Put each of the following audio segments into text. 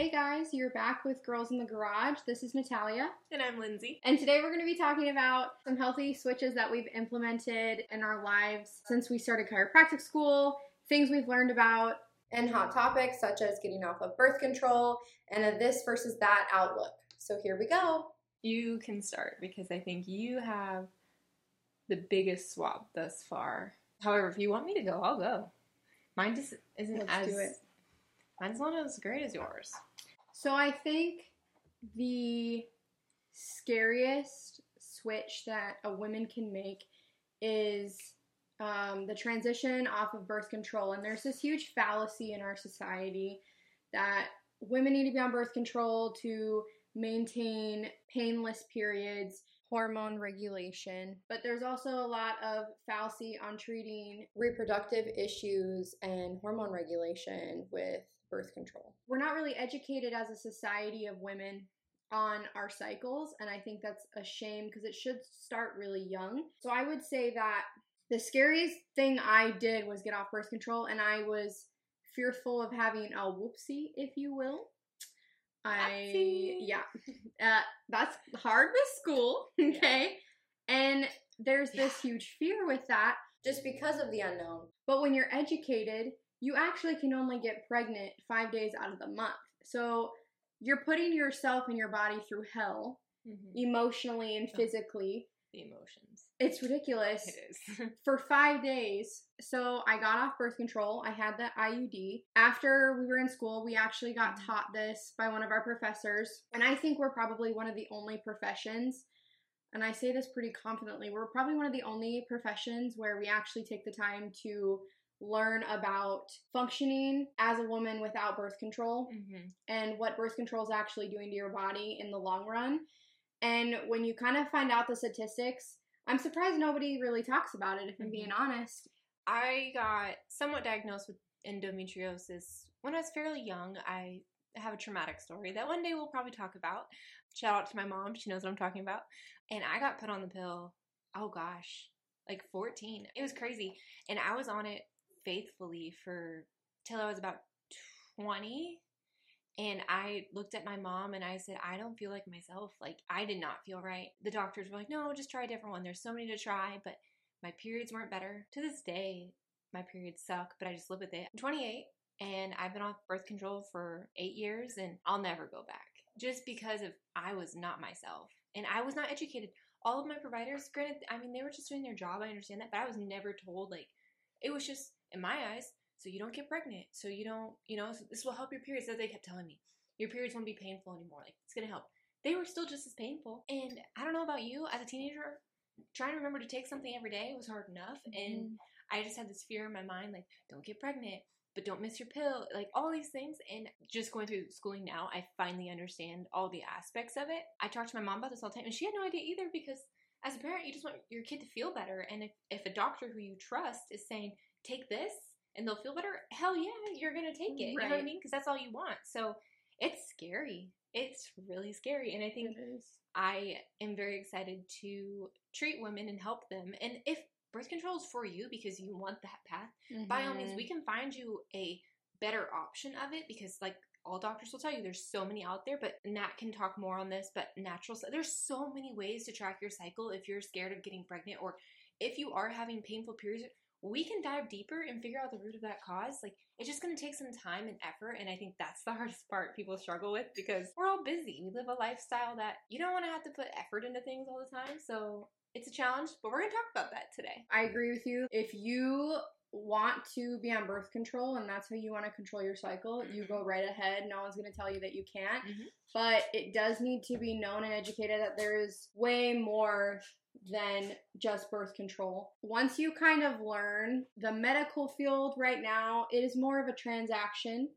Hey guys, you're back with Girls in the Garage. This is Natalia. And I'm Lindsay. And today we're going to be talking about some healthy switches that we've implemented in our lives since we started chiropractic school, things we've learned about, and hot topics such as getting off of birth control and a this versus that outlook. So here we go. You can start because I think you have the biggest swap thus far. However, if you want me to go, I'll go. Mine just isn't Let's as do it. mine's not as great as yours. So I think the scariest switch that a woman can make is um, the transition off of birth control. And there's this huge fallacy in our society that women need to be on birth control to maintain painless periods, hormone regulation. But there's also a lot of fallacy on treating reproductive issues and hormone regulation with birth control. We're not really educated as a society of women on our cycles, and I think that's a shame because it should start really young. So I would say that the scariest thing I did was get off birth control, and I was fearful of having a whoopsie, if you will. I yeah, uh, that's hard with school, okay, and there's this huge fear with that just because of the unknown. But when you're educated, you actually can only get pregnant five days out of the month. So you're putting yourself and your body through hell Mhm. emotionally and physically. The emotions. It's ridiculous It is. for five days. So I got off birth control. I had the IUD. After we were in school, we actually got Mhm. taught this by one of our professors. And I think we're probably one of the only professions, and I say this pretty confidently, we're probably one of the only professions where we actually take the time to learn about functioning as a woman without birth control hmm and what birth control is actually doing to your body in the long run. And when you kind of find out the statistics, I'm surprised nobody really talks about it, if I'm being honest. I got somewhat diagnosed with endometriosis when I was fairly young. I have a traumatic story that one day we'll probably talk about. Shout out to my mom, she knows what I'm talking about. And I got put on the pill, oh gosh, like 14. It was crazy. And I was on it faithfully for till I was about 20. And I looked at my mom and I said, I don't feel like myself. Like, I did not feel right. The doctors were like, no, just try a different one. There's so many to try. But my periods weren't better. To this day, my periods suck, but I just live with it. I'm 28 and I've been off birth control for eight years and I'll never go back just because of I was not myself and I was not educated. All of my providers, granted, I mean, they were just doing their job. I understand that, but I was never told, like, it was just in my eyes, so you don't get pregnant, so you don't, you know, so this will help your periods. That they kept telling me, your periods won't be painful anymore. Like, it's gonna help. They were still just as painful. And I don't know about you, as a teenager, trying to remember to take something every day was hard enough. Mm-hmm. And I just had this fear in my mind, like, don't get pregnant, but don't miss your pill, like all these things. And just going through schooling now, I finally understand all the aspects of it. I talk to my mom about this all the time, and she had no idea either because as a parent, you just want your kid to feel better. And if, if a doctor who you trust is saying, take this and they'll feel better, hell yeah, you're going to take it. You know what I mean? Because that's all you want. So it's scary. It's really scary. And I think I am very excited to treat women and help them. And if birth control is for you because you want that path, by all means, we mm-hmm. can find you a better option of it because, like, all doctors will tell you there's so many out there, but Nat can talk more on this. But natural, there's so many ways to track your cycle if you're scared of getting pregnant or if you are having painful periods. We can dive deeper and figure out the root of that cause. Like, it's just going to take some time and effort. And I think that's the hardest part people struggle with because we're all busy. We live a lifestyle that you don't want to have to put effort into things all the time. So it's a challenge, but we're going to talk about that today. I agree with you. If you want to be on birth control and that's how you want to control your cycle, you go right ahead. No one's going to tell you that you can't. Mhm. But it does need to be known and educated that there is way more than just birth control. Once you kind of learn the medical field right now, it is more of a transaction.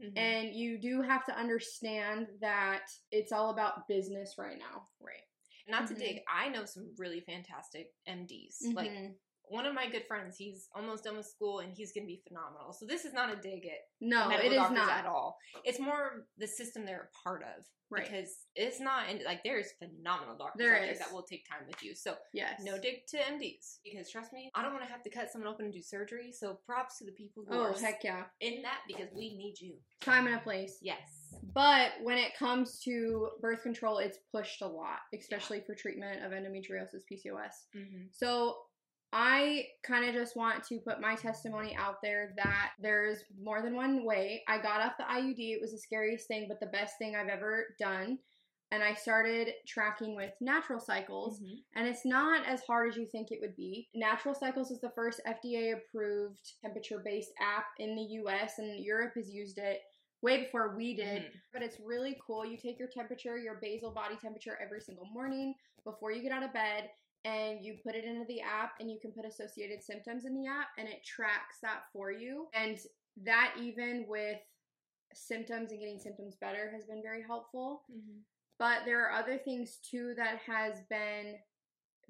Mhm. And you do have to understand that it's all about business right now. Right. Not to Mhm. dig, I know some really fantastic MDs, like Mhm. One of my good friends, he's almost done with school and he's going to be phenomenal. So this is not a dig at No, it is not. at all. It's more the system they're a part of Right. because it's not and like there's phenomenal doctors There there is. that will take time with you. So Yes. no dig to MDs because trust me, I don't want to have to cut someone open and do surgery. So props to the people who Oh, are heck yeah. in that because we need you. Time and a place. Yes. But when it comes to birth control, it's pushed a lot, especially for treatment of endometriosis PCOS. Mm-hmm. So I kind of just want to put my testimony out there that there's more than one way. I got off the IUD. It was the scariest thing, but the best thing I've ever done. And I started tracking with Natural Cycles. Mm-hmm. And it's not as hard as you think it would be. Natural Cycles is the first FDA approved temperature based app in the US, and Europe has used it way before we did. Mhm. But it's really cool. You take your temperature, your basal body temperature every single morning before you get out of bed, and you put it into the app, and you can put associated symptoms in the app, and it tracks that for you. And that, even with symptoms and getting symptoms better, has been very helpful. Mm-hmm. But there are other things too that has been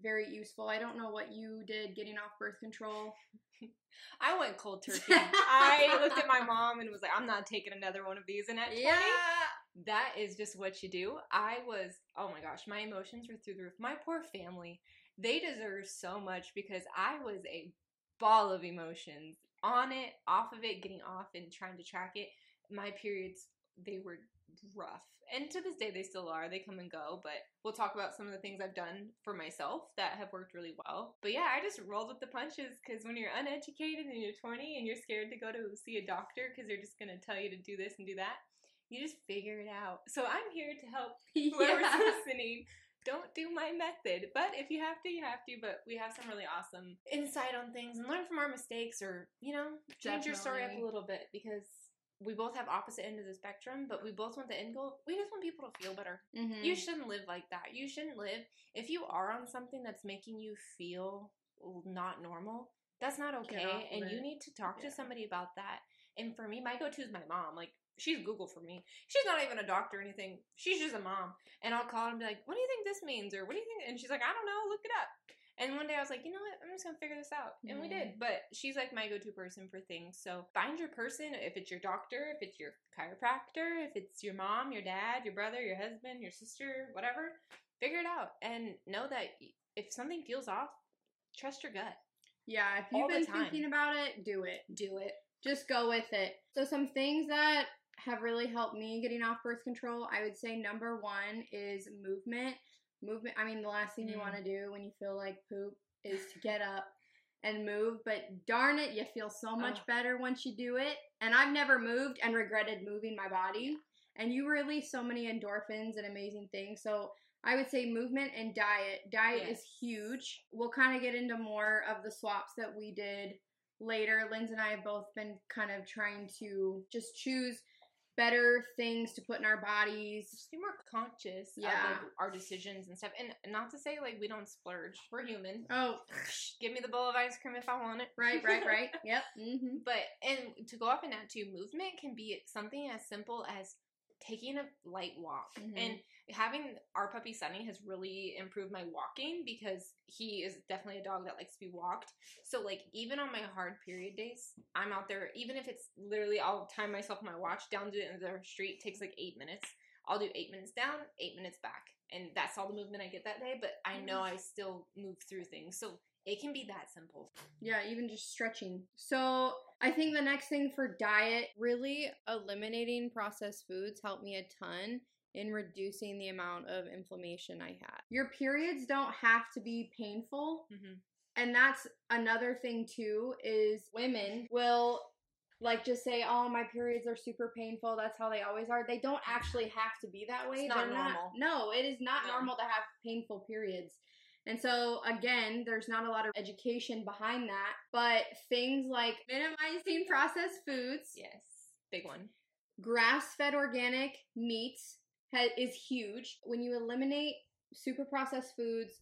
very useful. I don't know what you did getting off birth control. I went cold turkey. I looked at my mom and was like, I'm not taking another one of these. And at 20, that is just what you do. I was, oh my gosh, my emotions were through the roof. My poor family, they deserve so much because I was a ball of emotions on it, off of it, getting off and trying to track it. My periods, they were rough. And to this day, they still are. They come and go, but we'll talk about some of the things I've done for myself that have worked really well. But yeah, I just rolled with the punches because when you're uneducated and you're 20 and you're scared to go to see a doctor because they're just going to tell you to do this and do that, you just figure it out. So I'm here to help whoever's Yeah. listening. Don't do my method, but if you have to, you have to. But we have some really awesome insight on things and learn from our mistakes, or you know, change your story up a little bit because we both have opposite end of the spectrum, but we both want the end goal. We just want people to feel better. Mhm. You shouldn't live like that. You shouldn't live if you are on something that's making you feel not normal. That's not okay, and you need to talk Yeah. to somebody about that. And for me, my go-to is my mom. Like she's Google for me. She's not even a doctor or anything. She's just a mom. And I'll call her and be like, "What do you think this means?" Or "What do you think?" And she's like, "I don't know. Look it up." And one day I was like, you know what? I'm just gonna figure this out, and we did. Mm-hmm. But she's like my go-to person for things. So find your person. If it's your doctor, if it's your chiropractor, if it's your mom, your dad, your brother, your husband, your sister, whatever, figure it out and know that if something feels off, trust your gut. Yeah, if you've the been thinking about it, do it. Do it. Just go with it. So, some things that have really helped me getting off birth control, I would say number one is movement. Movement, I mean, the last thing you Mm. want to do when you feel like poop is to get up and move, but darn it, you feel so much Ugh. better once you do it. And I've never moved and regretted moving my body. And you release so many endorphins and amazing things. So, I would say movement and diet. Diet is huge. We'll kind of get into more of the swaps that we did later. Linz and I have both been kind of trying to just choose better things to put in our bodies. Just be more conscious Yeah. of like, our decisions and stuff. And not to say like we don't splurge. We're human. Oh, Give me the bowl of ice cream if I want it. right, right, right. Yep. hmm But and to go off and that too, movement can be something as simple as taking a light walk. Mhm. And having our puppy Sunny has really improved my walking because he is definitely a dog that likes to be walked. So like even on my hard period days, I'm out there. Even if it's literally, I'll time myself my watch down to the street. Takes like eight minutes. I'll do eight minutes down, eight minutes back, and that's all the movement I get that day. But I know I still move through things, so it can be that simple. Yeah, even just stretching. So I think the next thing for diet, really eliminating processed foods helped me a ton in reducing the amount of inflammation I had. Your periods don't have to be painful. Mm-hmm. And that's another thing too is women will like just say, "Oh, my periods are super painful. That's how they always are." They don't actually have to be that way. It's not They're normal. no, it is not No. normal to have painful periods. And so again, there's not a lot of education behind that, but things like minimizing processed foods, Yes, big one. grass-fed organic meats ha- is huge. When you eliminate super processed foods,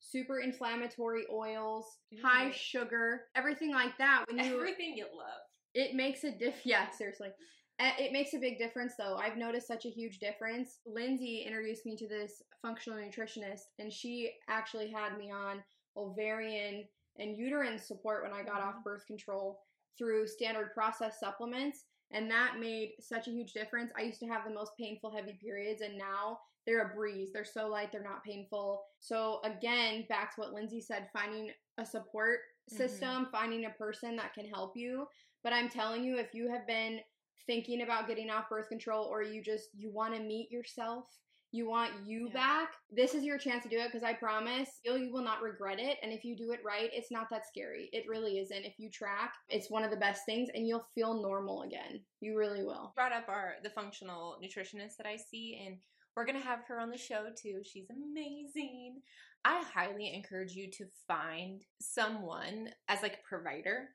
super inflammatory oils, high Mhm. sugar, everything like that, when you Everything you love. it makes a diff. Yeah, seriously. Uh, It makes a big difference, though. I've noticed such a huge difference. Lindsay introduced me to this functional nutritionist, and she actually had me on ovarian and uterine support when I got off birth control through standard process supplements. And that made such a huge difference. I used to have the most painful heavy periods, and now they're a breeze. They're so light, they're not painful. So, again, back to what Lindsay said finding a support system, mm-hmm. finding a person that can help you. But I'm telling you, if you have been thinking about getting off birth control or you just you want to meet yourself. You want you yeah. back. This is your chance to do it because i promise you, you will not regret it. And if you do it right it's not that scary. It really isn't. If you track it's one of the best things and you'll feel normal again. You really will. Brought up our the functional nutritionist that i see and we're gonna have her on the show too. She's amazing. I highly encourage you to find someone as like a provider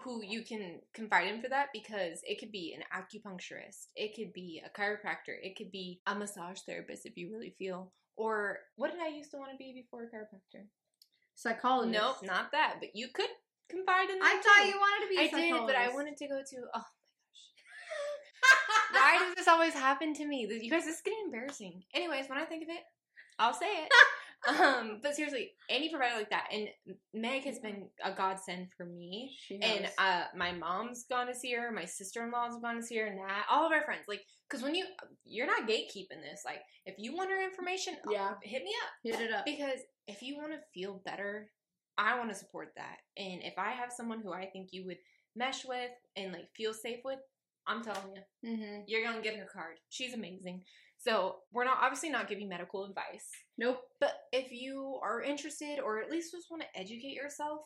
who you can confide in for that because it could be an acupuncturist, it could be a chiropractor, it could be a massage therapist if you really feel. Or what did I used to want to be before a chiropractor? Psychologist. Nope, not that. But you could confide in that. I thought you wanted to be. I did, but I wanted to go to. Oh my gosh. Why does this always happen to me? You guys, this is getting embarrassing. Anyways, when I think of it, I'll say it. um, but seriously, any provider like that, and Meg has been a godsend for me. And uh, my mom's gone to see her, my sister in law's gone to see her, and that all of our friends, like, because when you you're not gatekeeping this, like, if you want her information, yeah, hit me up, hit it up, because if you want to feel better, I want to support that, and if I have someone who I think you would mesh with and like feel safe with, I'm telling you, mm-hmm. you're gonna get her card. She's amazing. So we're not obviously not giving medical advice. Nope. But if you are interested or at least just want to educate yourself,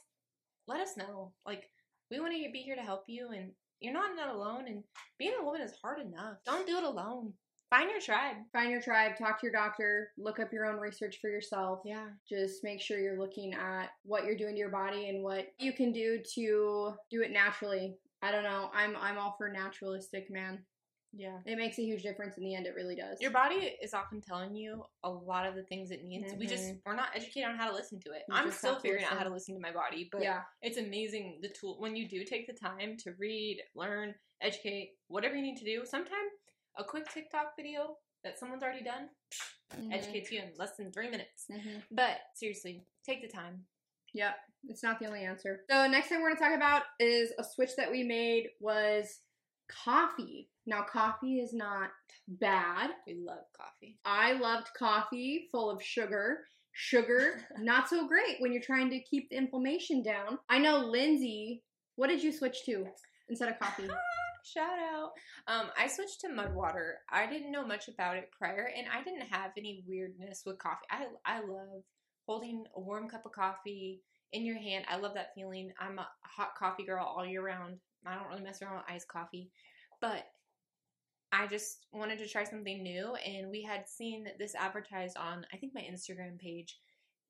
let us know. Like we want to be here to help you and you're not not alone and being a woman is hard enough. Don't do it alone. Find your tribe. Find your tribe, talk to your doctor, look up your own research for yourself. Yeah. Just make sure you're looking at what you're doing to your body and what you can do to do it naturally. I don't know. I'm I'm all for naturalistic, man. Yeah. It makes a huge difference in the end. It really does. Your body is often telling you a lot of the things it needs. Mm-hmm. We just, mm-hmm. we're not educated on how to listen to it. You I'm still figuring out how to listen to my body, but yeah. it's amazing the tool. When you do take the time to read, learn, educate, whatever you need to do, sometimes a quick TikTok video that someone's already done mm-hmm. educates you in less than three minutes. Mm-hmm. But seriously, take the time. Yep. It's not the only answer. So next thing we're going to talk about is a switch that we made was coffee. Now, coffee is not bad. We love coffee. I loved coffee full of sugar. Sugar, not so great when you're trying to keep the inflammation down. I know Lindsay, what did you switch to instead of coffee? Shout out. Um, I switched to mud water. I didn't know much about it prior, and I didn't have any weirdness with coffee. I I love holding a warm cup of coffee in your hand. I love that feeling. I'm a hot coffee girl all year round. I don't really mess around with iced coffee. But I just wanted to try something new, and we had seen this advertised on, I think, my Instagram page,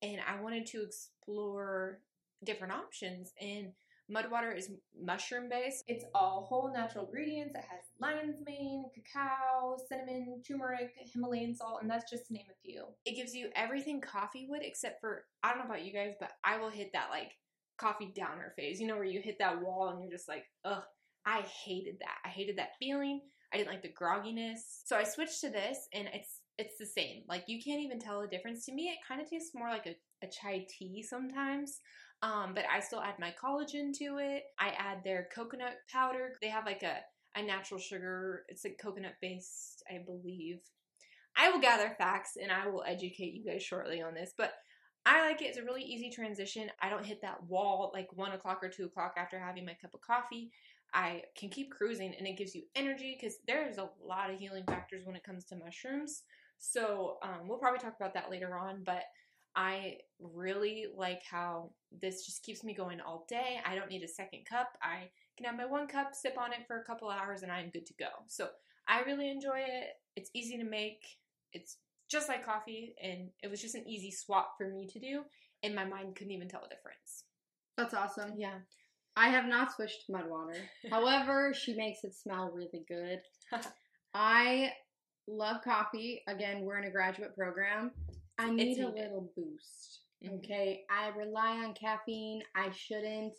and I wanted to explore different options. And Mudwater is mushroom based. It's all whole natural ingredients. It has lion's mane, cacao, cinnamon, turmeric, Himalayan salt, and that's just to name a few. It gives you everything coffee would, except for I don't know about you guys, but I will hit that like coffee downer phase. You know where you hit that wall and you're just like, ugh. I hated that. I hated that feeling. I didn't like the grogginess. So I switched to this and it's it's the same. Like you can't even tell the difference. To me it kind of tastes more like a, a chai tea sometimes. Um, but I still add my collagen to it. I add their coconut powder. They have like a, a natural sugar. It's like coconut based, I believe. I will gather facts and I will educate you guys shortly on this. But I like it. It's a really easy transition. I don't hit that wall like one o'clock or two o'clock after having my cup of coffee. I can keep cruising and it gives you energy because there's a lot of healing factors when it comes to mushrooms. So um, we'll probably talk about that later on, but I really like how this just keeps me going all day. I don't need a second cup. I can have my one cup, sip on it for a couple hours, and I'm good to go. So I really enjoy it. It's easy to make. It's just like coffee, and it was just an easy swap for me to do, and my mind couldn't even tell the difference. That's awesome. Yeah. I have not switched to mud water. However, she makes it smell really good. I love coffee. Again, we're in a graduate program. I need a little boost. Mm-hmm. Okay. I rely on caffeine. I shouldn't.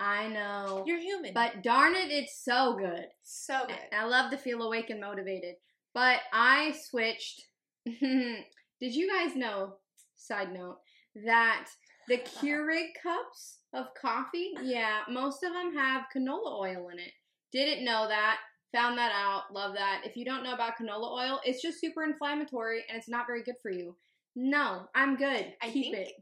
I know. You're human. But darn it, it's so good. So good. And I love to feel awake and motivated. But I switched. Did you guys know, side note, that the Keurig cups of coffee. Yeah, most of them have canola oil in it. Didn't know that. Found that out. Love that. If you don't know about canola oil, it's just super inflammatory and it's not very good for you. No, I'm good. I Keep it.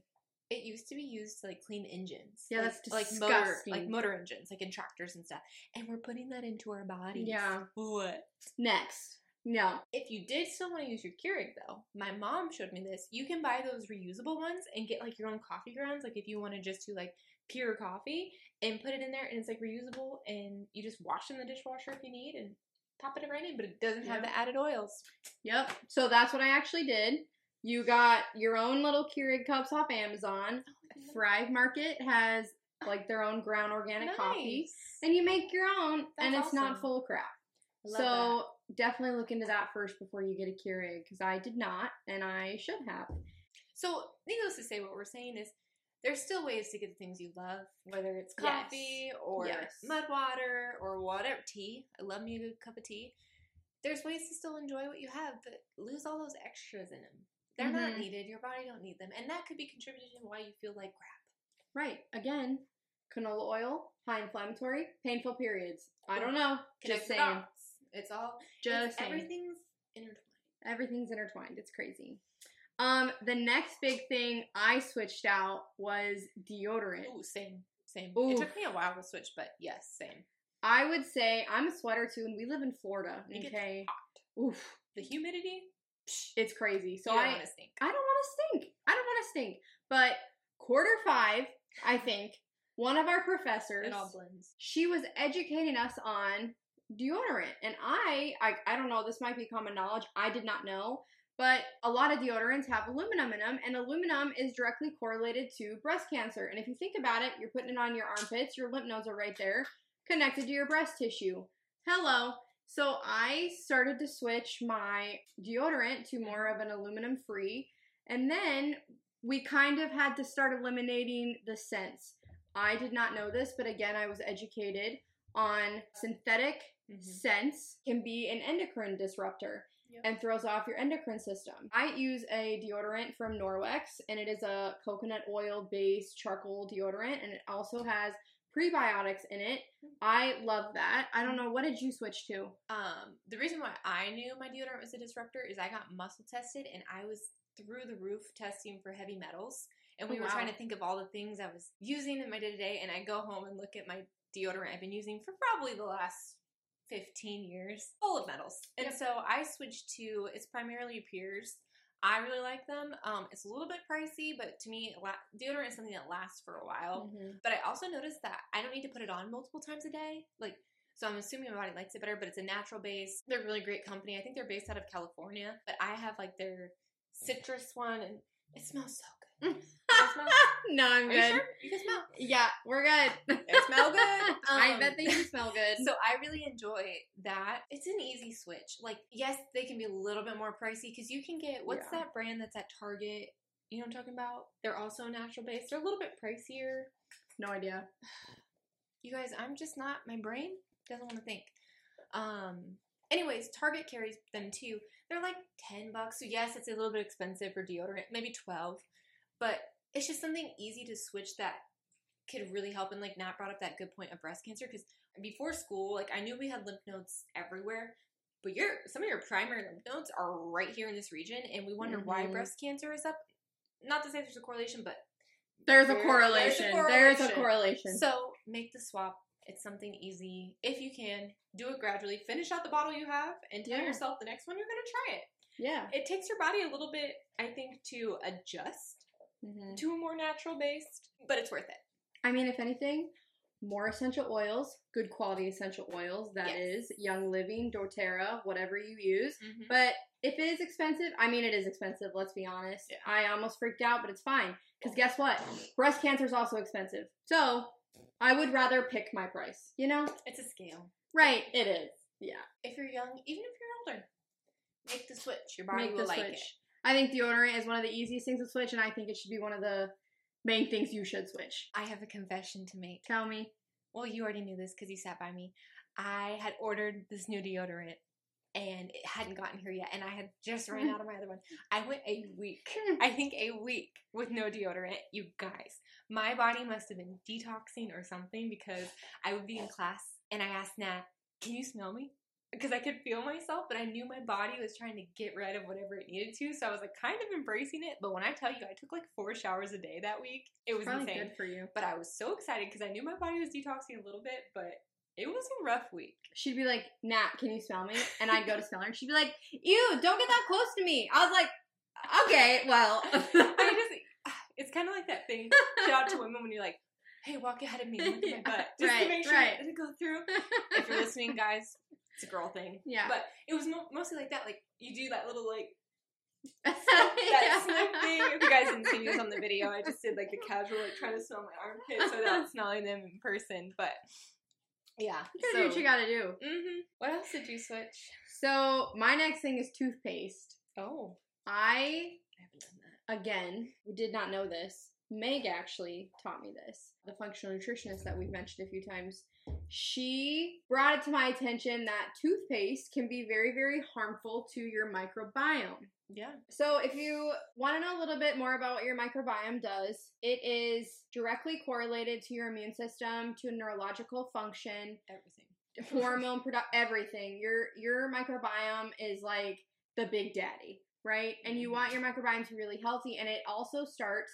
it used to be used to like clean engines. Yeah, like, that's like motor like motor engines, like in tractors and stuff. And we're putting that into our bodies. Yeah. What? Next. No. If you did still want to use your Keurig though, my mom showed me this. You can buy those reusable ones and get like your own coffee grounds. Like if you want to just do like pure coffee and put it in there and it's like reusable and you just wash in the dishwasher if you need and pop it right in, but it doesn't have Yeah. the added oils. Yep. So that's what I actually did. You got your own little Keurig cups off Amazon. Oh, Thrive Market has like their own ground organic coffee. And you make your own and That's it's not full of crap. So definitely look into that first before you get a Keurig because I did not and I should have. So, needless to say, what we're saying is there's still ways to get the things you love, whether it's Yes. coffee or Yes. mud water or whatever, tea. I love me a good cup of tea. There's ways to still enjoy what you have, but lose all those extras in them. They're not Mhm. needed. Your body don't need them, and that could be contributing to why you feel like crap. Right. Again, canola oil, high inflammatory, painful periods. I don't know. Just saying. It's all Just it's, everything's intertwined. Everything's intertwined. It's crazy. Um, the next big thing I switched out was deodorant. Ooh, same, same. Ooh. It took me a while to switch, but yes, same. I would say I'm a sweater too, and we live in Florida. It Okay. hot. Oof. The humidity. It's crazy. So you don't I want to stink. I don't want to stink. I don't want to stink. But quarter five, I think, one of our professors It all blends. she was educating us on deodorant. And I, I i don't know this might be common knowledge i did not know but a lot of deodorants have aluminum in them and aluminum is directly correlated to breast cancer. And if you think about it you're putting it on your armpits your lymph nodes are right there connected to your breast tissue. Hello. So i started to switch my deodorant to more of an aluminum free and then we kind of had to start eliminating the scents. I did not know this, but again, I was educated on synthetic Mhm. scents can be an endocrine disruptor Yep. and throws off your endocrine system. I use a deodorant from Norwex, and it is a coconut oil based charcoal deodorant, and it also has prebiotics in it. I love that. I don't know. What did you switch to? Um, the reason why I knew my deodorant was a disruptor is I got muscle tested and I was through the roof testing for heavy metals. And we Oh, were trying to think of all the things I was using in my day to day. And I go home and look at my deodorant I've been using for probably the last 15 years, full of metals. And Yep. so I switched to, it's Primally Pure. I really like them. Um, it's a little bit pricey, but to me, la- deodorant is something that lasts for a while. Mhm. But I also noticed that I don't need to put it on multiple times a day. Like, so I'm assuming my body likes it better, but it's a natural base. They're a really great company. I think they're based out of California, but I have like their citrus one and it smells so good. It no, I'm Are you good. sure? You can smell. Yeah, we're good. They smell good. I Um, bet they do smell good. So I really enjoy that. It's an easy switch. Like, yes, they can be a little bit more pricey because you can get what's Yeah. that brand that's at Target? You know what I'm talking about? They're also natural based. They're a little bit pricier. no idea. You guys, I'm just not. My brain doesn't want to think. Um. Anyways, Target carries them too. They're like ten bucks. So yes, it's a little bit expensive for deodorant, maybe twelve, but it's just something easy to switch that could really help. And like Nat brought up that good point of breast cancer because before school, like I knew we had lymph nodes everywhere, but your some of your primary lymph nodes are right here in this region, and we wonder why Mhm. breast cancer is up. Not to say there's a correlation, but There's a There- there's a correlation. There's a correlation. correlation. so make the swap. It's something easy. If you can, do it gradually. Finish out the bottle you have and tell Yeah. yourself the next one you're going to try it. yeah. It takes your body a little bit, I think, to adjust Mhm. to a more natural based, but it's worth it. I mean, if anything, more essential oils, good quality essential oils. That is Yes. Young Living, doTERRA, whatever you use. But But if it is expensive, I mean, it is expensive. Let's be honest. Yeah. I almost freaked out, but it's fine because guess what? Breast cancer is also expensive. So I would rather pick my price. You know? it's a scale. Right. It is. Yeah. If you're young, even if you're older, make the switch. Your body Make will like switch. it. I think deodorant is one of the easiest things to switch, and I think it should be one of the main things you should switch. I have a confession to make. Tell me. Well, you already knew this because you sat by me. I had ordered this new deodorant and it hadn't gotten here yet, and I had just ran out of my other one. I went a week, I think a week with no deodorant, you guys. My body must have been detoxing or something because I would be in class and I asked Nat, "Can you smell me?" Because I could feel myself, but I knew my body was trying to get rid of whatever it needed to. So I was like kind of embracing it. But when I tell you, I took like four showers a day that week. It was Probably insane. good for you. But I was so excited because I knew my body was detoxing a little bit, but it was a rough week. She'd be like, Nat, can you smell me? And I'd go to smell her, and she'd be like, Ew, don't get that close to me. I was like, Okay, well. I just, it's kind of like that thing. Shout out to women when you're like, hey, walk ahead of me, look at my butt. Just Right, to make sure right. it go through. If you're listening, guys, it's a girl thing. yeah. But it was mo- mostly like that. Like, you do that little, like, that sniff thing. If you guys didn't see this on the video, I just did, like, the casual, like, trying to smell my armpits without smelling them in person. But, yeah. You gotta do what you gotta do. hmm What else did you switch? So, my next thing is toothpaste. Oh, I, I haven't done that. again, We did not know this. Meg actually taught me this. The functional nutritionist that we've mentioned a few times. She brought it to my attention that toothpaste can be very, very harmful to your microbiome. Yeah. So, if you want to know a little bit more about what your microbiome does, it is directly correlated to your immune system, to neurological function, Everything. hormone product, everything. Your your microbiome is like the big daddy, right? And you want mm-hmm. your microbiome to be really healthy, and it also starts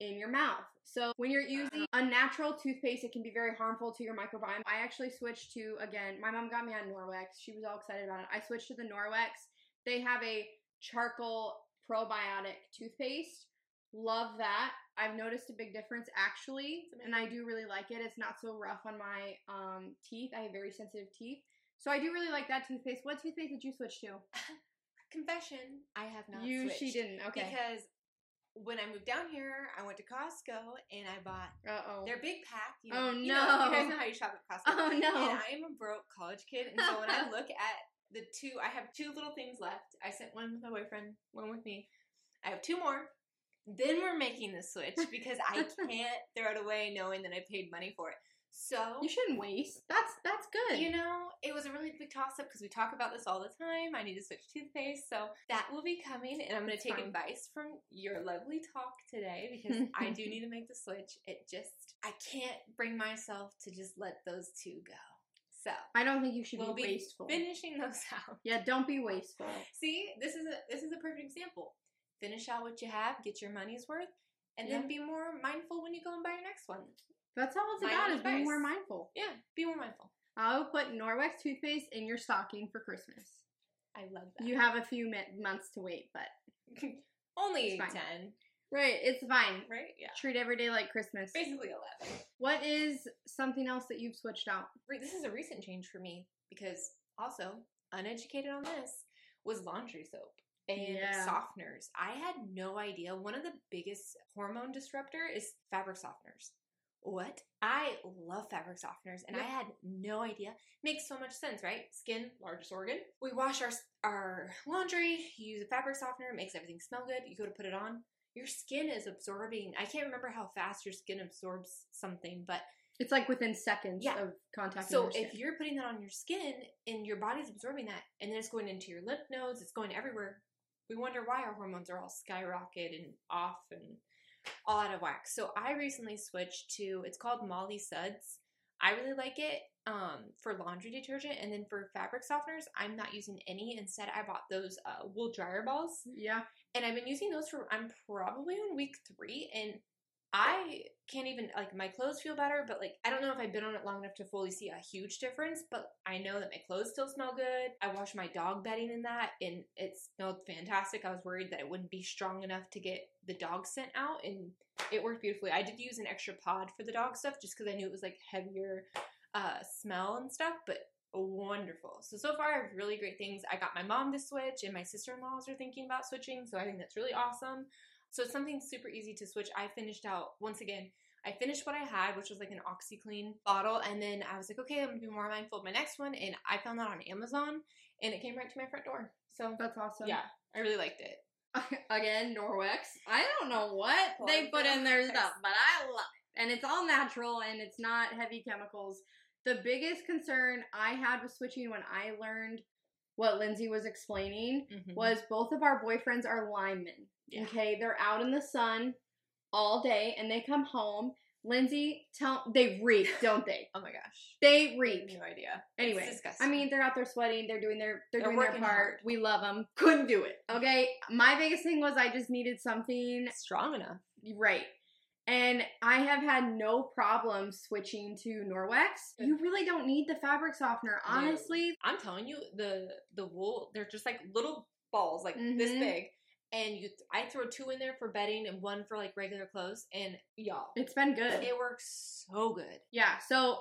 in your mouth. So when you're using unnatural toothpaste, it can be very harmful to your microbiome. I actually switched to again. My mom got me on Norwex. She was all excited about it. I switched to the Norwex. They have a charcoal probiotic toothpaste. Love that. I've noticed a big difference actually, and I do really like it. It's not so rough on my um, teeth. I have very sensitive teeth. So I do really like that toothpaste. What toothpaste did you switch to? Confession, I have not you switched. she didn't. Okay. Because when I moved down here, I went to Costco and I bought Uh oh. their big pack. You Oh, know, you know- no. you guys know how you shop at Costco. Oh no! And no. I am a broke college kid, and so when I look at the two, I have two little things left. I sent one with my boyfriend, one with me. I have two more. Then we're making the switch because I can't throw it away knowing that I paid money for it. So You shouldn't waste. That's that's good. you know, it was a really big toss up because we talk about this all the time. I need to switch toothpaste, so that will be coming, and I'm going to take fine. advice from your lovely talk today because I do need to make the switch. It just, I can't bring myself to just let those two go. So I don't think you should we'll be wasteful. finishing those out. Yeah, don't be wasteful. See, this is a this is a perfect example. Finish out what you have, get your money's worth, and Yeah. then be more mindful when you go and buy your next one. That's all it's My about is being more mindful. Yeah, be more mindful. I'll put Norwex toothpaste in your stocking for Christmas. I love that. You have a few mi- months to wait, but Only It's fine. ten, right, it's fine. right? Yeah. Treat every day like Christmas. basically 11. What is something else that you've switched out? Re- This is a recent change for me because also uneducated on this was laundry soap and Yeah. softeners. I had no idea. One of the biggest hormone disruptor is fabric softeners. What? I love fabric softeners and I had no idea. Makes so much sense, right? Skin, largest organ. We wash our our laundry, you use a fabric softener, it makes everything smell good. You go to put it on, your skin is absorbing. I can't remember how fast your skin absorbs something, but It's like within seconds Yeah. of contact. so if you're putting that on your skin and your body's absorbing that, and then it's going into your lymph nodes, it's going everywhere. We wonder why our hormones are all skyrocket and off and all out of whack. So I recently switched to it's called Molly's Suds. I really like it um, for laundry detergent, and then for fabric softeners, I'm not using any. Instead, I bought those uh, wool dryer balls yeah, and I've been using those for I'm probably on week three, and I can't even like my clothes feel better, but like I don't know if I've been on it long enough to fully see a huge difference, but I know that my clothes still smell good. I washed my dog bedding in that, and it smelled fantastic. I was worried that it wouldn't be strong enough to get the dog scent out, and it worked beautifully. I did use an extra pod for the dog stuff just because I knew it was like heavier uh, smell and stuff, but wonderful. So so far I have really great things. I got my mom to switch and my sister-in-laws are thinking about switching, so I think that's really awesome. So it's something super easy to switch. I finished out once again. I finished what I had, which was like an OxiClean bottle, and then I was like, okay, I'm gonna be more mindful of my next one, and I found that on Amazon, and it came right to my front door. So that's awesome. yeah, I really liked it. Again, Norwex. I don't know what they put in their stuff, but I love it. And it's all natural and it's not heavy chemicals. The biggest concern I had with switching when I learned what Lindsay was explaining Mhm. was both of our boyfriends are linemen. Yeah. Okay, they're out in the sun all day and they come home. Lindsay, tell they reek, don't they? Oh my gosh. They reek. no idea. Anyway, I mean, they're out there sweating. They're doing their they're, They're doing their part. hard. We love them. Couldn't do it. Okay, my biggest thing was I just needed something strong enough. right, and I have had no problem switching to Norwex. You really don't need the fabric softener, No. honestly. I'm telling you, the the wool, they're just like little balls, like this Mhm. big. And you, I throw two in there for bedding and one for like regular clothes. And y'all, It's been good. it works so good. Yeah, so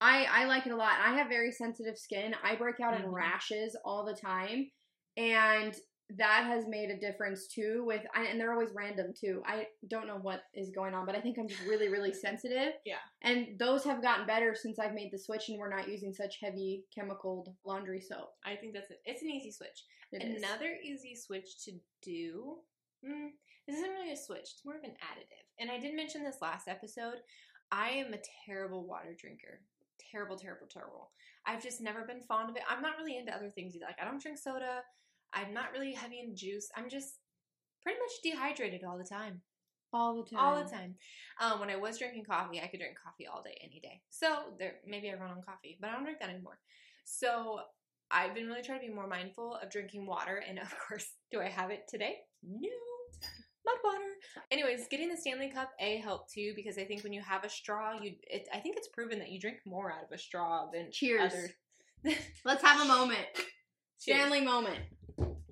I I like it a lot. I have very sensitive skin. I break out in Mhm. rashes all the time, and that has made a difference too. With I- and they're always random too. I don't know what is going on, but I think I'm just really really sensitive. Yeah. And those have gotten better since I've made the switch, and we're not using such heavy chemicaled laundry soap. I think that's it. It's an easy switch. It is. Another easy switch to do. Mm, this isn't really a switch. It's more of an additive. And I did mention this last episode. I am a terrible water drinker. Terrible, terrible, terrible. I've just never been fond of it. I'm not really into other things either. Like I don't drink soda. I'm not really heavy in juice. I'm just pretty much dehydrated all the time. all the time. All the time. Um, when I was drinking coffee, I could drink coffee all day, any day. So there, maybe I run on coffee, but I don't drink that anymore. So I've been really trying to be more mindful of drinking water, and of course, do I have it today? No, mud water. Anyways, getting the Stanley Cup a helped too because I think when you have a straw, you it, I think it's proven that you drink more out of a straw than Cheers. other. Let's have a moment. Stanley moment.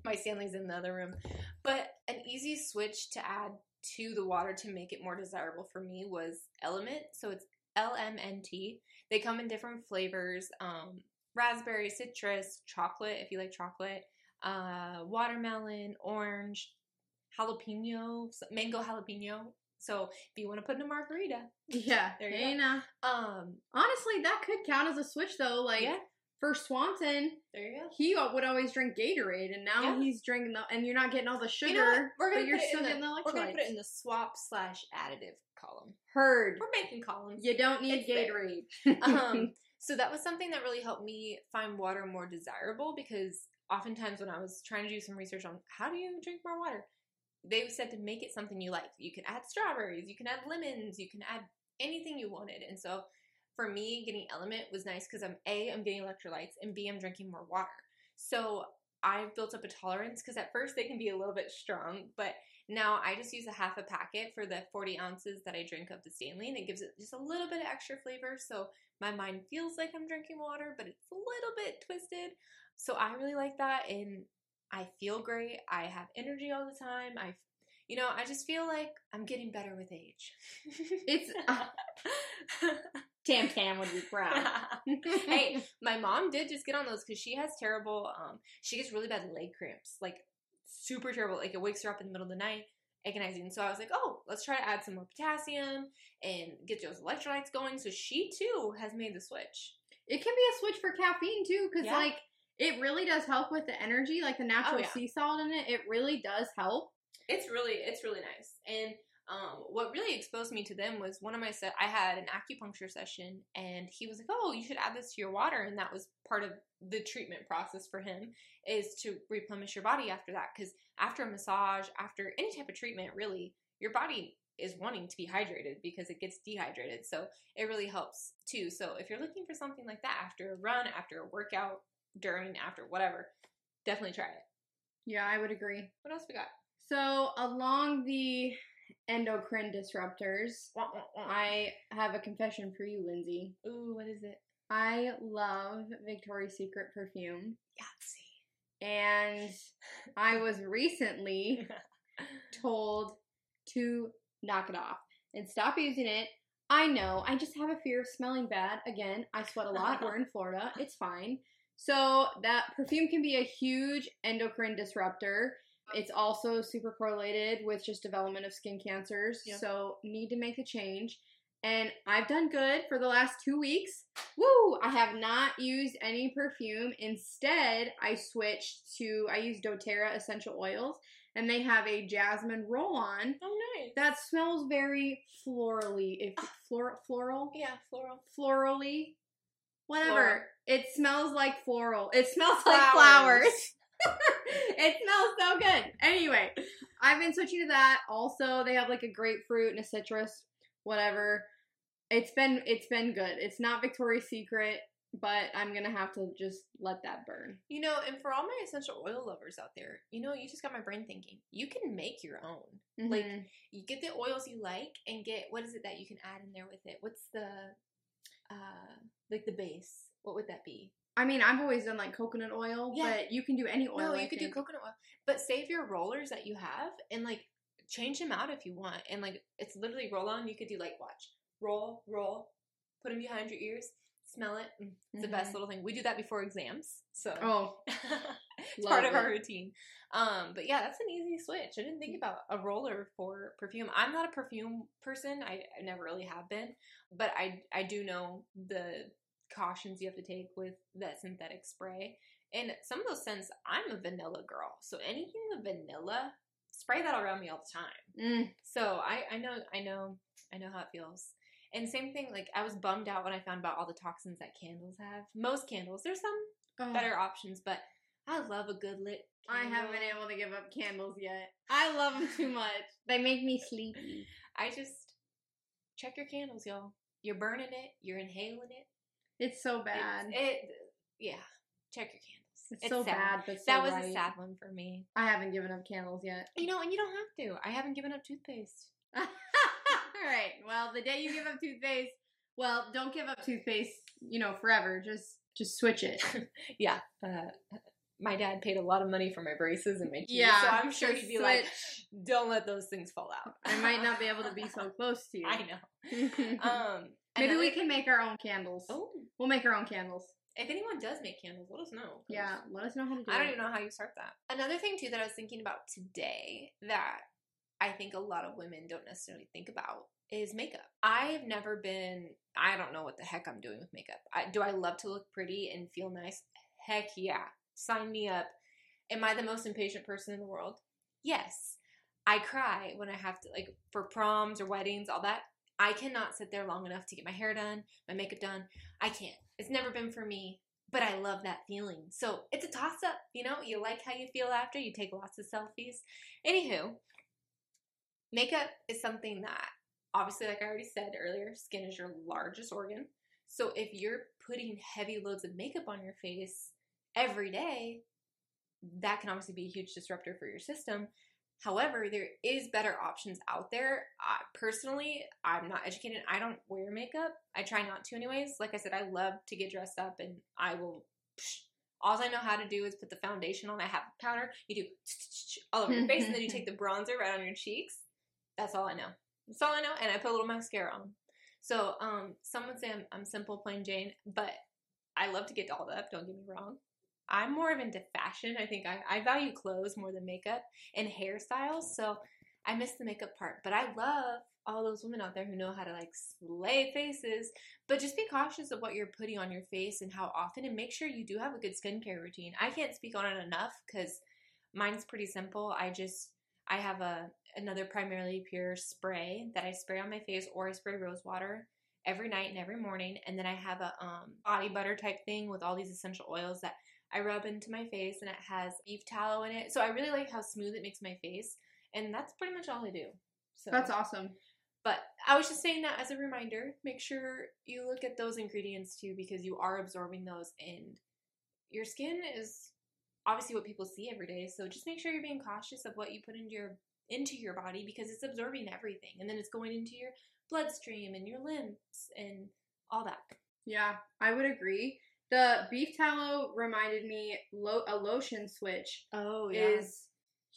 my Stanley's in the other room. But an easy switch to add to the water to make it more desirable for me was Element. So it's LMNT. They come in different flavors um, raspberry, citrus, chocolate, if you like chocolate, uh, watermelon, orange, jalapeno, mango jalapeno. So if you want to put in a margarita, Yeah. There you hey, go. now. um, Honestly, that could count as a switch though. Like yeah, for Swanson, there you go. he would always drink Gatorade, and now Yeah. he's drinking the, and you're not getting all the sugar, You know we're gonna but you're put it in getting the We're gonna put it in the swap slash additive column. Heard. We're making columns. You don't need It's. Gatorade. um, so that was something that really helped me find water more desirable because oftentimes when I was trying to do some research on how do you drink more water, they said to make it something you like. You can add strawberries, you can add lemons, you can add anything you wanted. And so for me, getting Element was nice because I'm A, I'm getting electrolytes, and B, I'm drinking more water. So I've built up a tolerance because at first they can be a little bit strong, but now I just use a half a packet for the 40 ounces that I drink of the Stanley, and it gives it just a little bit of extra flavor. So my mind feels like I'm drinking water, but it's a little bit twisted. So I really like that, and I feel great. I have energy all the time. I, you know, I just feel like I'm getting better with age. It's uh, Tam Tam would be proud. hey, my mom did just get on those because she has terrible. Um, she gets really bad leg cramps, like super terrible. Like it wakes her up in the middle of the night, agonizing. So I was like, oh, let's try to add some more potassium and get those electrolytes going. So she too has made the switch. It can be a switch for caffeine too, because Yeah. like it really does help with the energy, like the natural yeah. sea salt in it. It really does help. It's really, it's really nice. And um, what really exposed me to them was one of my set. I had an acupuncture session, and he was like, "Oh, you should add this to your water," and that was part of the treatment process for him is to replenish your body after that. Because after a massage, after any type of treatment, really, your body is wanting to be hydrated because it gets dehydrated. So it really helps too. So if you're looking for something like that after a run, after a workout, during, after whatever, definitely try it. Yeah, I would agree. What else we got? So along the endocrine disruptors. I have a confession for you, Lindsay. Ooh, what is it? I love Victoria's Secret perfume, Yahtzee. and I was recently told to knock it off and stop using it. I know, I just have a fear of smelling bad. Again, I sweat a lot. We're in Florida. It's fine. So, that perfume can be a huge endocrine disruptor. It's also super correlated with just development of skin cancers. Yeah. So, need to make the change. And I've done good for the last two weeks. Woo! I have not used any perfume. Instead, I switched to, I use doTERRA essential oils, and they have a jasmine roll on Oh, nice. that smells very florally. If ah. flor, floral, yeah, floral. florally, whatever. Floral. It smells like floral. It smells like flowers. it smells so good. Anyway, I've been switching to that. Also, they have like a grapefruit and a citrus, whatever. It's been it's been good. It's not Victoria's Secret, but I'm gonna have to just let that burn. You know, and for all my essential oil lovers out there, you know, you just got my brain thinking. You can make your own. Like Mhm. you get the oils you like and get what is it that you can add in there with it? What's the uh like the base? What would that be? I mean, I've always done like coconut oil, Yeah. but you can do any oil. no, I you could do coconut oil. But save your rollers that you have and like change them out if you want. And like it's literally roll on. You could do like watch. Roll, roll, put them behind your ears, smell it. Mm, It's the best Mhm. little thing. We do that before exams. So Oh, it's part of Love our routine. Um, but yeah, that's an easy switch. I didn't think about a roller for perfume. I'm not a perfume person. I, I never really have been, but I I do know the cautions you have to take with that synthetic spray. And some of those scents, I'm a vanilla girl, so anything with vanilla, spray that around me all the time. mm, So I I know I know I know how it feels. And same thing, like I was bummed out when I found about all the toxins that candles have. Most candles, there's some oh. better options, but I love a good lit. I haven't been able to give up candles yet. I love them too much. They make me sleepy. I just check your candles, y'all. You're burning it. You're inhaling it. It's so bad. It, yeah. Check your candles. It's, so sad. bad, but so that was right. a sad one for me. I haven't given up candles yet. You know, and you don't have to. I haven't given up toothpaste. All right. Well, the day you give up toothpaste, well, don't give up toothpaste. You know, forever. Just just switch it. Yeah. Uh, my dad paid a lot of money for my braces and my teeth, Yeah, so I'm sure he'd be like, "Don't let those things fall out." I might not be able to be so close to you. I know. Um, Maybe we can make our own candles. Oh, We'll make our own candles. if anyone does make candles, let us know. Yeah, let us know how to do I don't it. even know how you start that. Another thing too that I was thinking about today that I think a lot of women don't necessarily think about is makeup. I have never been I don't know what the heck I'm doing with makeup. I, do I love to look pretty and feel nice? Heck yeah. Sign me up. Am I the most impatient person in the world? Yes. I cry when I have to like for proms or weddings, all that. I cannot sit there long enough to get my hair done, my makeup done. I can't. It's never been for me but I love that feeling. So it's a toss up, you know? You like how you feel after, you take lots of selfies. Anywho, makeup is something that, obviously, like I already said earlier, skin is your largest organ. So if you're putting heavy loads of makeup on your face every day, that can obviously be a huge disruptor for your system. However, there is better options out there. Uh, personally, I'm not educated. I don't wear makeup. I try not to, anyways. Like I said, I love to get dressed up, and I will. All I know how to do is put the foundation on. I have powder. You do all over your face, and then you take the bronzer right on your cheeks. That's all I know. That's all I know. And I put a little mascara on. So, um, some would say I'm, I'm simple, plain Jane, but I love to get dolled up. Don't get me wrong. I'm more of into fashion. I think I, I value clothes more than makeup and hairstyles. So I miss the makeup part. But I love all those women out there who know how to like slay faces. But just be cautious of what you're putting on your face and how often and make sure you do have a good skincare routine. I can't speak on it enough because mine's pretty simple. I just I have a another Primally Pure spray that I spray on my face or I spray rose water every night and every morning. And then I have a um, body butter type thing with all these essential oils that I rub into my face and it has beef tallow in it. So I really like how smooth it makes my face. And that's pretty much all I do. So That's awesome. But I was just saying that as a reminder. Make sure you look at those ingredients too because you are absorbing those and your skin is obviously what people see every day. So just make sure you're being cautious of what you put into your into your body because it's absorbing everything and then it's going into your bloodstream and your limbs and all that. Yeah, I would agree. The beef tallow reminded me lo- a lotion switch Oh is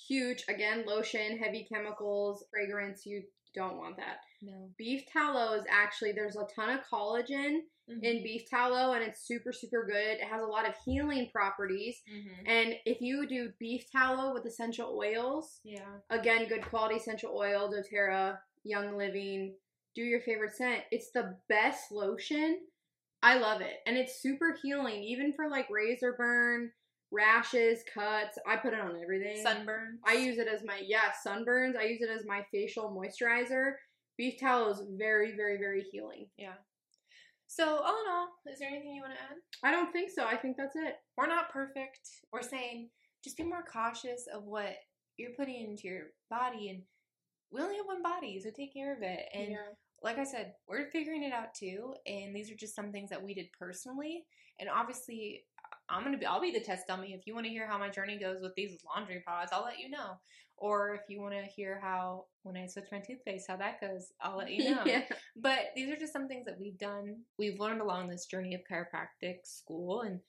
huge. Again, lotion, heavy chemicals, fragrance. You don't want that. no. Beef tallow is actually there's a ton of collagen Mhm. in beef tallow, and it's super super good. It has a lot of healing properties. Mhm. And if you do beef tallow with essential oils, Yeah. again, good quality essential oil, doTERRA, Young Living, do your favorite scent. It's the best lotion. I love it. And it's super healing, even for like razor burn, rashes, cuts. I put it on everything. Sunburn. I use it as my, yeah, sunburns. I use it as my facial moisturizer. Beef tallow is very, very, very healing. Yeah. So all in all, is there anything you want to add? I don't think so. I think that's it. We're not perfect. We're saying just be more cautious of what you're putting into your body. And we only have one body, so take care of it. And yeah. Like I said, we're figuring it out too. And these are just some things that we did personally. And obviously, I'm gonna be I'll be the test dummy. If you want to hear how my journey goes with these laundry pods, I'll let you know. Or if you want to hear how when I switch my toothpaste, how that goes, I'll let you know. yeah. But these are just some things that we've done. We've learned along this journey of chiropractic school and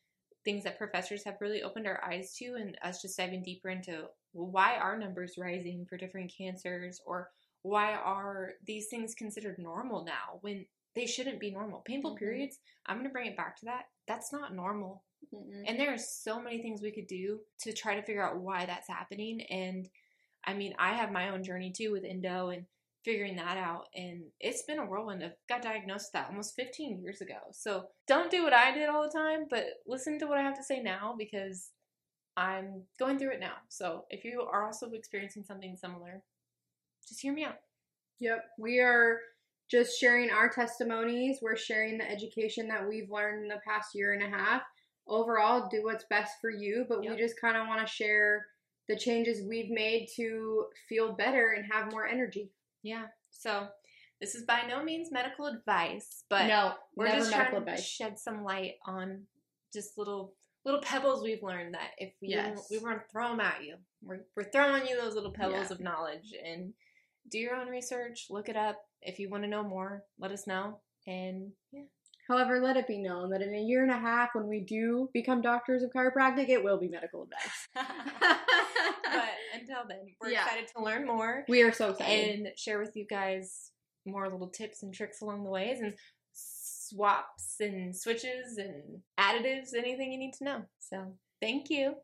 things that professors have really opened our eyes to, and us just diving deeper into why are numbers rising for different cancers or why are these things considered normal now when they shouldn't be normal. Painful Mhm. periods, I'm going to bring it back to that. That's not normal. Mm-mm. And there are so many things we could do to try to figure out why that's happening. And I mean, I have my own journey too with endo and figuring that out. And it's been a whirlwind. I got diagnosed with that almost 15 years ago. So don't do what I did all the time, but listen to what I have to say now because I'm going through it now. So if you are also experiencing something similar, just hear me out. Yep. We are just sharing our testimonies. We're sharing the education that we've learned in the past year and a half. Overall, do what's best for you, but Yep. we just kind of want to share the changes we've made to feel better and have more energy. Yeah. So this is by no means medical advice, but no, we're just medical trying to advice. shed some light on just little little pebbles we've learned that if we Yes. we want to throw them at you, we're, we're throwing you those little pebbles Yeah. of knowledge and do your own research, look it up. If you want to know more, let us know. And yeah, However, let it be known that in a year and a half, when we do become doctors of chiropractic, it will be medical advice. but until then, we're Yeah. excited to learn more we are so excited. and share with you guys more little tips and tricks along the ways and swaps and switches and additives, anything you need to know. So thank you.